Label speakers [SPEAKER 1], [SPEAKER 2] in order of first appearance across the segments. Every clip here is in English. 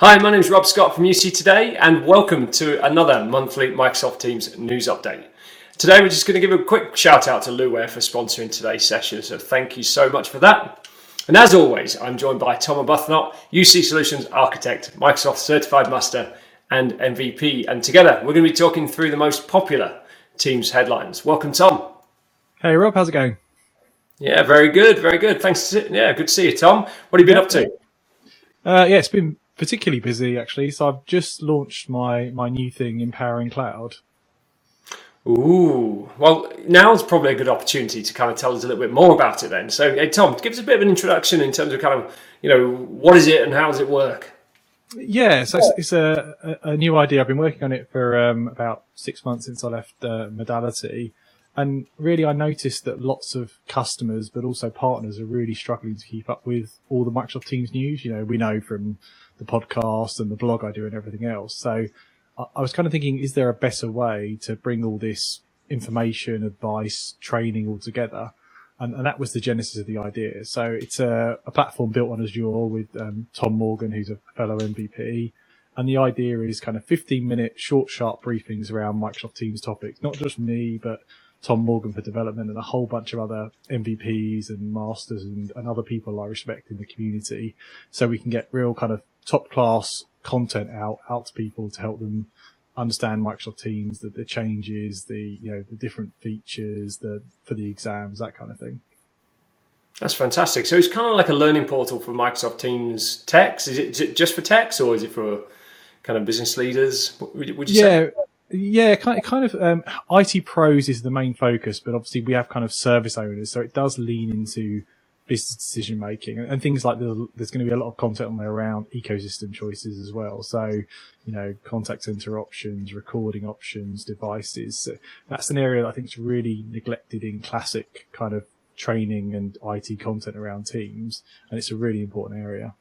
[SPEAKER 1] Hi, my name is Rob Scott from UC Today, and welcome to another monthly Microsoft Teams news update. Today, we're just going to give a quick shout out to Luware for sponsoring today's session, so thank you so much for that. And as always, I'm joined by Tom Arbuthnot, UC Solutions Architect, Microsoft Certified Master, and MVP. And together, we're going to be talking through the most popular Teams headlines. Welcome, Tom.
[SPEAKER 2] Hey, Rob, how's it going?
[SPEAKER 1] Yeah, very good, very good. Thanks. Yeah, good to see you, Tom. What have you been up to?
[SPEAKER 2] Uh, yeah, it's been particularly busy actually. So I've just launched my my new thing, Empowering Cloud.
[SPEAKER 1] Ooh, well, now's probably a good opportunity to kind of tell us a little bit more about it then. So, hey, Tom, give us a bit of an introduction in terms of kind of, you know, what is it and how does it work?
[SPEAKER 2] Yeah, so it's, it's a, a, new idea. I've been working on it for um, about six months since I left uh, Modality. And really, I noticed that lots of customers, but also partners, are really struggling to keep up with all the Microsoft Teams news. You know, we know from the podcast and the blog I do and everything else. So I, I was kind of thinking, is there a better way to bring all this information, advice, training all together? And, and, that was the genesis of the idea. So it's a, a platform built on Azure with um, Tom Morgan, who's a fellow MVP. And the idea is kind of 15 minute short, sharp briefings around Microsoft Teams topics, not just me, but Tom Morgan for development and a whole bunch of other MVPs and masters and, and other people I respect in the community. So we can get real kind of top class content out out to people to help them understand Microsoft Teams, the, the changes, the you know the different features, the for the exams, that kind of thing.
[SPEAKER 1] That's fantastic. So it's kind of like a learning portal for Microsoft Teams techs. Is it, is it just for techs or is it for kind of business leaders? Would, would you
[SPEAKER 2] yeah.
[SPEAKER 1] say?
[SPEAKER 2] Yeah, kind of, kind of um, IT pros is the main focus, but obviously we have kind of service owners, so it does lean into business decision making and, things like the, there's going to be a lot of content on there around ecosystem choices as well. So, you know, contact center options, recording options, devices. So that's an area that I think is really neglected in classic kind of training and IT content around teams. And it's a really important area.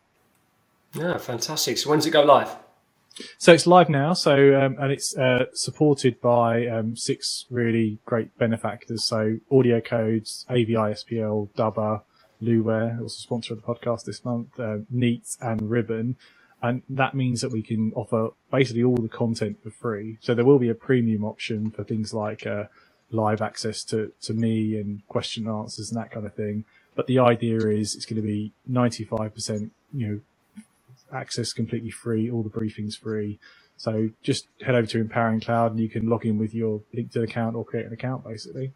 [SPEAKER 1] Yeah, fantastic. So when's it go live?
[SPEAKER 2] So it's live now. So um, and it's uh, supported by um, six really great benefactors. So AudioCodes, AVI SPL, Dubber, Luware, also sponsor of the podcast this month, uh, Neat and Ribbon. And that means that we can offer basically all the content for free. So there will be a premium option for things like uh, live access to, to me and question and answers and that kind of thing. But the idea is it's going to be 95%, you know, access completely free, all the briefings free. So just head over to Empowering Cloud and you can log in with your LinkedIn account or create an account basically.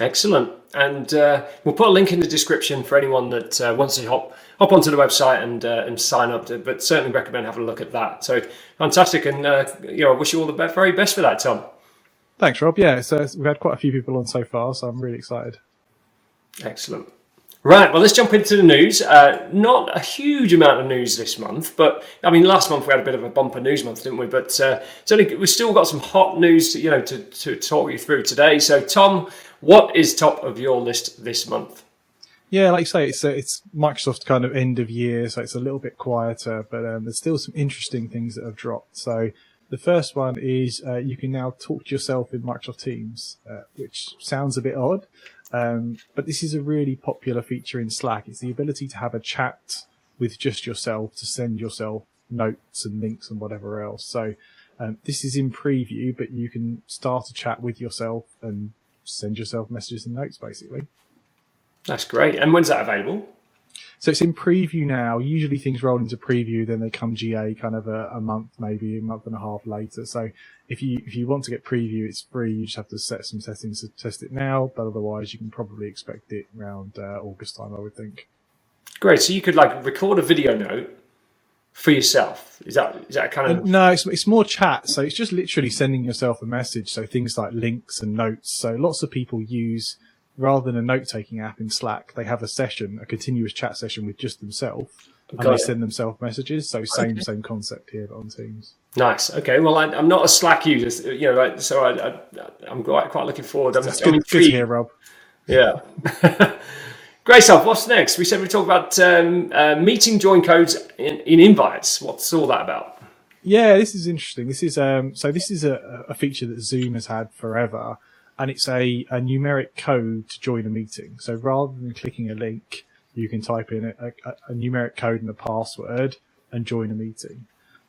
[SPEAKER 1] Excellent. And uh, we'll put a link in the description for anyone that uh, wants to hop hop onto the website and uh, and sign up. To, but certainly recommend having a look at that. So fantastic, and uh, you know, I wish you all the very best for that, Tom.
[SPEAKER 2] Thanks, Rob. Yeah, so we've had quite a few people on so far, so I'm really excited.
[SPEAKER 1] Excellent. Right, well, let's jump into the news. Uh, not a huge amount of news this month, but I mean, last month we had a bit of a bumper news month, didn't we? But uh, certainly we've still got some hot news, to, you know, to, to talk you through today. So, Tom, what is top of your list this month?
[SPEAKER 2] Yeah, like you say, it's uh, it's Microsoft kind of end of year, so it's a little bit quieter, but um, there's still some interesting things that have dropped. So the first one is uh, you can now talk to yourself in Microsoft Teams, uh, which sounds a bit odd, um, but this is a really popular feature in Slack. It's the ability to have a chat with just yourself to send yourself notes and links and whatever else. So um, this is in preview, but you can start a chat with yourself and send yourself messages and notes basically.
[SPEAKER 1] That's great. And when's that available?
[SPEAKER 2] So it's in preview now. Usually things roll into preview, then they come GA kind of a, a, month, maybe a month and a half later. So if you if you want to get preview, it's free. You just have to set some settings to test it now. But otherwise, you can probably expect it around uh, August time, I would think.
[SPEAKER 1] Great. So you could like record a video note for yourself. Is that is that kind of?
[SPEAKER 2] No, it's it's more chat. So it's just literally sending yourself a message. So things like links and notes. So lots of people use rather than a note taking app in Slack, they have a session, a continuous chat session with just themselves, and they send themselves messages. So same okay. same concept here, but on Teams.
[SPEAKER 1] Nice. Okay. Well, I, am not a Slack user, you know, so I, am quite quite looking forward. I'm,
[SPEAKER 2] That's good, good to hear, Rob.
[SPEAKER 1] Yeah. Great stuff. What's next? We said we talk about um, uh, meeting join codes in, in invites. What's all that about?
[SPEAKER 2] Yeah, this is interesting. This is um, so this is a, a feature that Zoom has had forever and it's a, a numeric code to join a meeting. So rather than clicking a link, you can type in a, a, numeric code and a password, and join a meeting.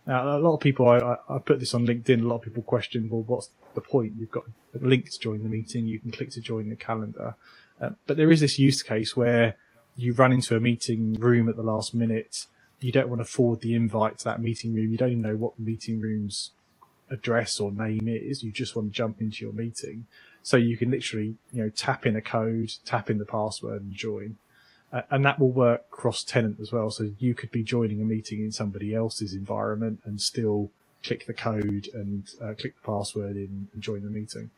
[SPEAKER 2] Now, a lot of people, I, I put this on LinkedIn, a lot of people question, well, what's the point? You've got a link to join the meeting, you can click to join the calendar. Uh, but there is this use case where you run into a meeting room at the last minute, you don't want to forward the invite to that meeting room, you don't even know what the meeting room's address or name is, you just want to jump into your meeting. So you can literally, you know, tap in a code, tap in the password and join. Uh, and that will work cross tenant as well. So you could be joining a meeting in somebody else's environment and still click the code and uh, click the password in and join the meeting.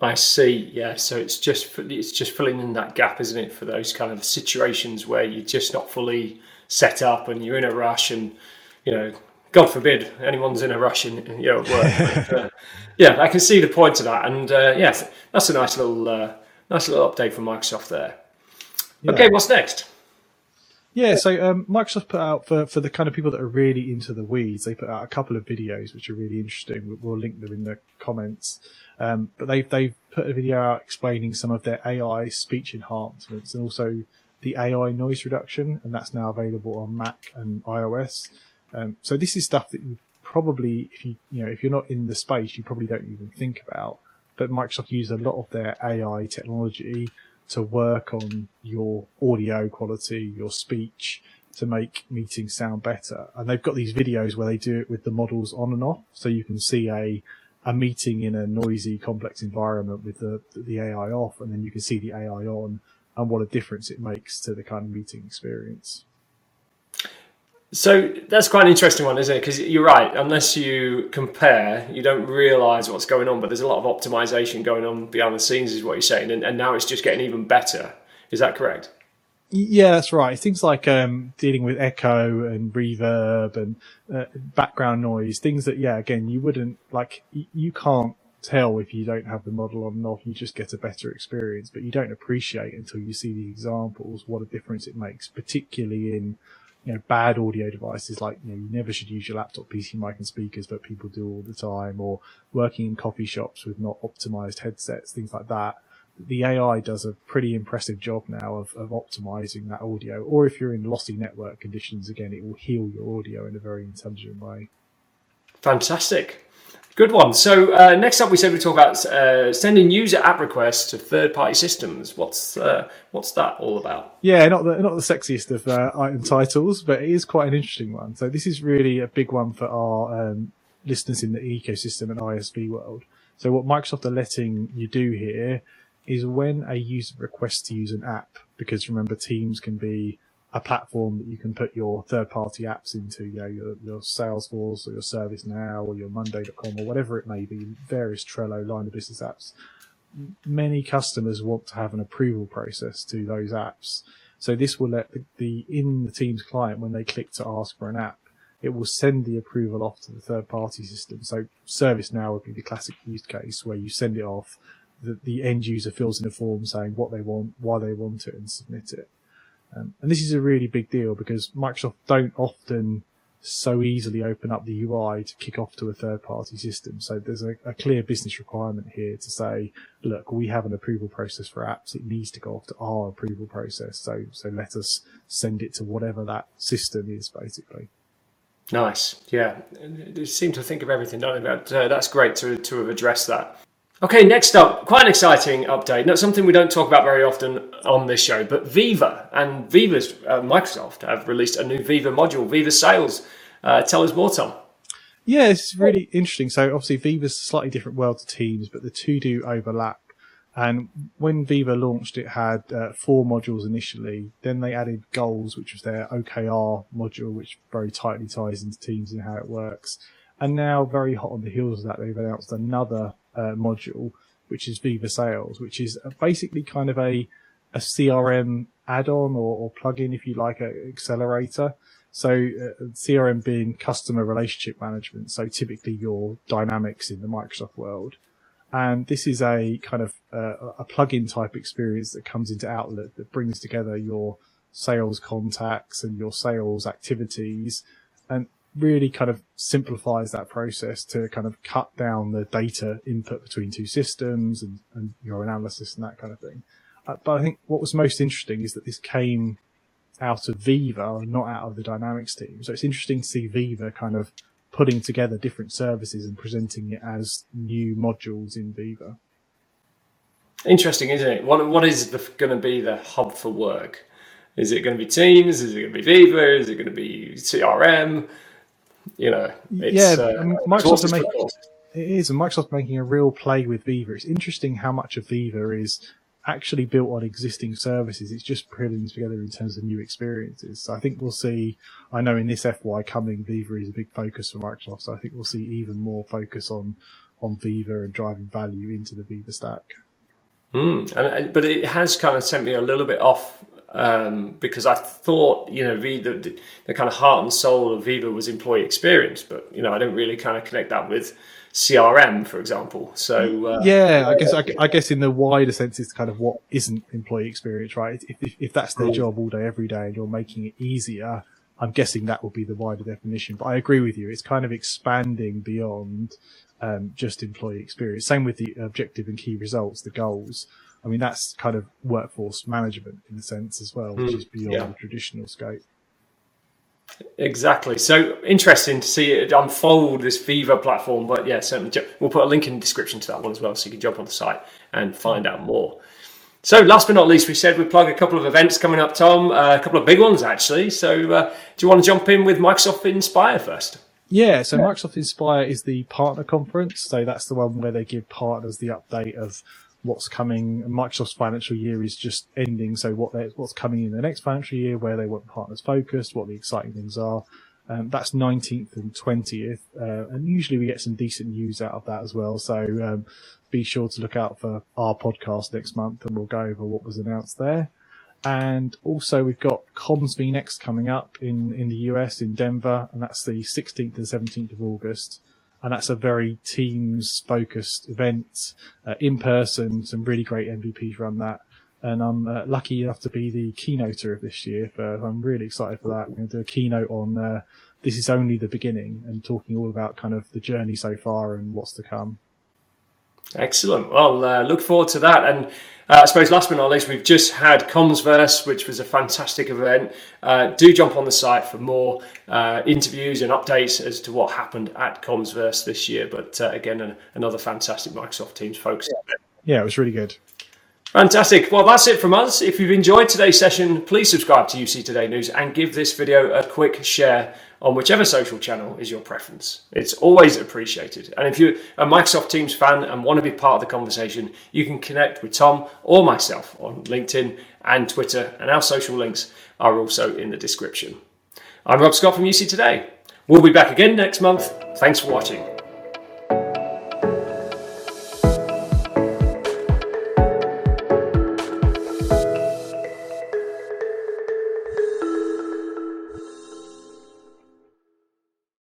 [SPEAKER 1] I see. Yeah. So it's just it's just filling in that gap, isn't it, for those kind of situations where you're just not fully set up and you're in a rush and you know God forbid anyone's in a rush in you know, work. but, uh, yeah, I can see the point of that, and uh, yeah, that's a nice little uh, nice little update from Microsoft there. Yeah. Okay, what's next?
[SPEAKER 2] Yeah, so um, Microsoft put out for, for the kind of people that are really into the weeds, they put out a couple of videos which are really interesting. We'll, link them in the comments. Um, but they've they've put a video out explaining some of their AI speech enhancements and also the AI noise reduction, and that's now available on Mac and iOS. Um, so this is stuff that you probably, if you you know, if you're not in the space, you probably don't even think about. But Microsoft use a lot of their AI technology to work on your audio quality, your speech, to make meetings sound better. And they've got these videos where they do it with the models on and off, so you can see a a meeting in a noisy, complex environment with the the AI off, and then you can see the AI on, and what a difference it makes to the kind of meeting experience.
[SPEAKER 1] So that's quite an interesting one, isn't it? Because you're right. Unless you compare, you don't realise what's going on. But there's a lot of optimization going on behind the scenes, is what you're saying. And, and now it's just getting even better. Is that correct?
[SPEAKER 2] Yeah, that's right. Things like um, dealing with echo and reverb and uh, background noise, things that, yeah, again, you wouldn't like. You can't tell if you don't have the model on and off. You just get a better experience, but you don't appreciate until you see the examples what a difference it makes, particularly in you know, bad audio devices like, you know, you never should use your laptop, PC mic and speakers, but people do all the time, or working in coffee shops with not optimized headsets, things like that. The AI does a pretty impressive job now of, of optimizing that audio. Or if you're in lossy network conditions, again, it will heal your audio in a very intelligent way.
[SPEAKER 1] Fantastic. Good one. So uh, next up, we said we talk about uh, sending user app requests to third-party systems. What's uh, what's that all about?
[SPEAKER 2] Yeah, not the not the sexiest of uh, item titles, but it is quite an interesting one. So this is really a big one for our um, listeners in the ecosystem and ISV world. So what Microsoft are letting you do here is when a user requests to use an app, because remember Teams can be a platform that you can put your third party apps into, you know, your, your Salesforce or your ServiceNow or your Monday.com or whatever it may be, various Trello line of business apps. Many customers want to have an approval process to those apps. So this will let the, the in the Teams client, when they click to ask for an app, it will send the approval off to the third party system. So ServiceNow would be the classic use case where you send it off, the, the end user fills in a form saying what they want, why they want it and submit it. Um, and this is a really big deal because Microsoft don't often so easily open up the UI to kick off to a third party system. So there's a, a, clear business requirement here to say, look, we have an approval process for apps. It needs to go off to our approval process. So, so let us send it to whatever that system is basically.
[SPEAKER 1] Nice. Yeah. They seem to think of everything, don't they? Uh, that's great to, to have addressed that. Okay, next up, quite an exciting update. Not something we don't talk about very often on this show, but Viva and Viva's uh, Microsoft have released a new Viva module, Viva Sales. Uh, tell us more, Tom.
[SPEAKER 2] Yeah, it's really interesting. So obviously Viva's a slightly different world to Teams, but the two do overlap. And when Viva launched, it had uh, four modules initially. Then they added Goals, which was their OKR module, which very tightly ties into Teams and how it works. And now, very hot on the heels of that, they've announced another uh, module, which is Viva Sales, which is basically kind of a a CRM add-on or, or plugin, if you like, an accelerator. So uh, CRM being customer relationship management. So typically your dynamics in the Microsoft world. And this is a kind of uh, a plugin type experience that comes into Outlook that brings together your sales contacts and your sales activities and really kind of simplifies that process to kind of cut down the data input between two systems and, and your analysis and that kind of thing. Uh, but I think what was most interesting is that this came out of Viva not out of the Dynamics team. So it's interesting to see Viva kind of putting together different services and presenting it as new modules in Viva.
[SPEAKER 1] Interesting, isn't it? What what is going to be the hub for work? Is it going to be Teams? Is it going to be Viva? Is it going to be CRM? You know,
[SPEAKER 2] yeah. Uh, Microsoft are making, it is, and Microsoft's making a real play with Viva. It's interesting how much of Viva is actually built on existing services. It's just putting together in terms of new experiences. So I think we'll see. I know in this FY coming, Viva is a big focus for Microsoft. So I think we'll see even more focus on on Viva and driving value into the Viva stack.
[SPEAKER 1] Mm, and, but it has kind of sent me a little bit off um, because I thought, you know, Viva, the, the, kind of heart and soul of Viva was employee experience, but you know, I don't really kind of connect that with CRM, for example. So
[SPEAKER 2] uh, yeah, I guess I, I, guess in the wider sense, it's kind of what isn't employee experience, right? If, if, if that's their job all day, every day, and you're making it easier, I'm guessing that would be the wider definition. But I agree with you; it's kind of expanding beyond um, just employee experience. Same with the objective and key results, the goals. I mean, that's kind of workforce management in a sense as well, which mm, is beyond yeah. the traditional scope.
[SPEAKER 1] Exactly. So interesting to see it unfold this Viva platform. But yeah, certainly we'll put a link in the description to that one as well, so you can jump on the site and find out more. So last but not least, we said we'd plug a couple of events coming up, Tom. Uh, a couple of big ones actually. So uh, do you want to jump in with Microsoft Inspire first?
[SPEAKER 2] Yeah, so Microsoft Inspire is the partner conference. So that's the one where they give partners the update of what's coming. Microsoft's financial year is just ending, so what what's coming in the next financial year, where they want partners focused, what the exciting things are. Um, that's 19th and 20th, uh, and usually we get some decent news out of that as well. So um, be sure to look out for our podcast next month, and we'll go over what was announced there. And also we've got Comms Next coming up in, in the US in Denver, and that's the 16th and 17th of August. And that's a very teams focused event, uh, in person, some really great MVPs run that. And I'm uh, lucky enough to be the keynoter of this year. I'm really excited for that. I'm going to do a keynote on uh, this is only the beginning and talking all about kind of the journey so far and what's to come.
[SPEAKER 1] Excellent. Well, uh, look forward to that. And uh, I suppose last but not least, we've just had Commsverse, which was a fantastic event. Uh, do jump on the site for more uh, interviews and updates as to what happened at Commsverse this year. But uh, again, an, another fantastic Microsoft Teams focus.
[SPEAKER 2] Yeah, it was really good.
[SPEAKER 1] Fantastic. Well, that's it from us. If you've enjoyed today's session, please subscribe to UC Today News and give this video a quick share on whichever social channel is your preference. It's always appreciated. And if you're a Microsoft Teams fan and want to be part of the conversation, you can connect with Tom or myself on LinkedIn and Twitter, and our social links are also in the description. I'm Rob Scott from UC Today. We'll be back again next month. Thanks for watching.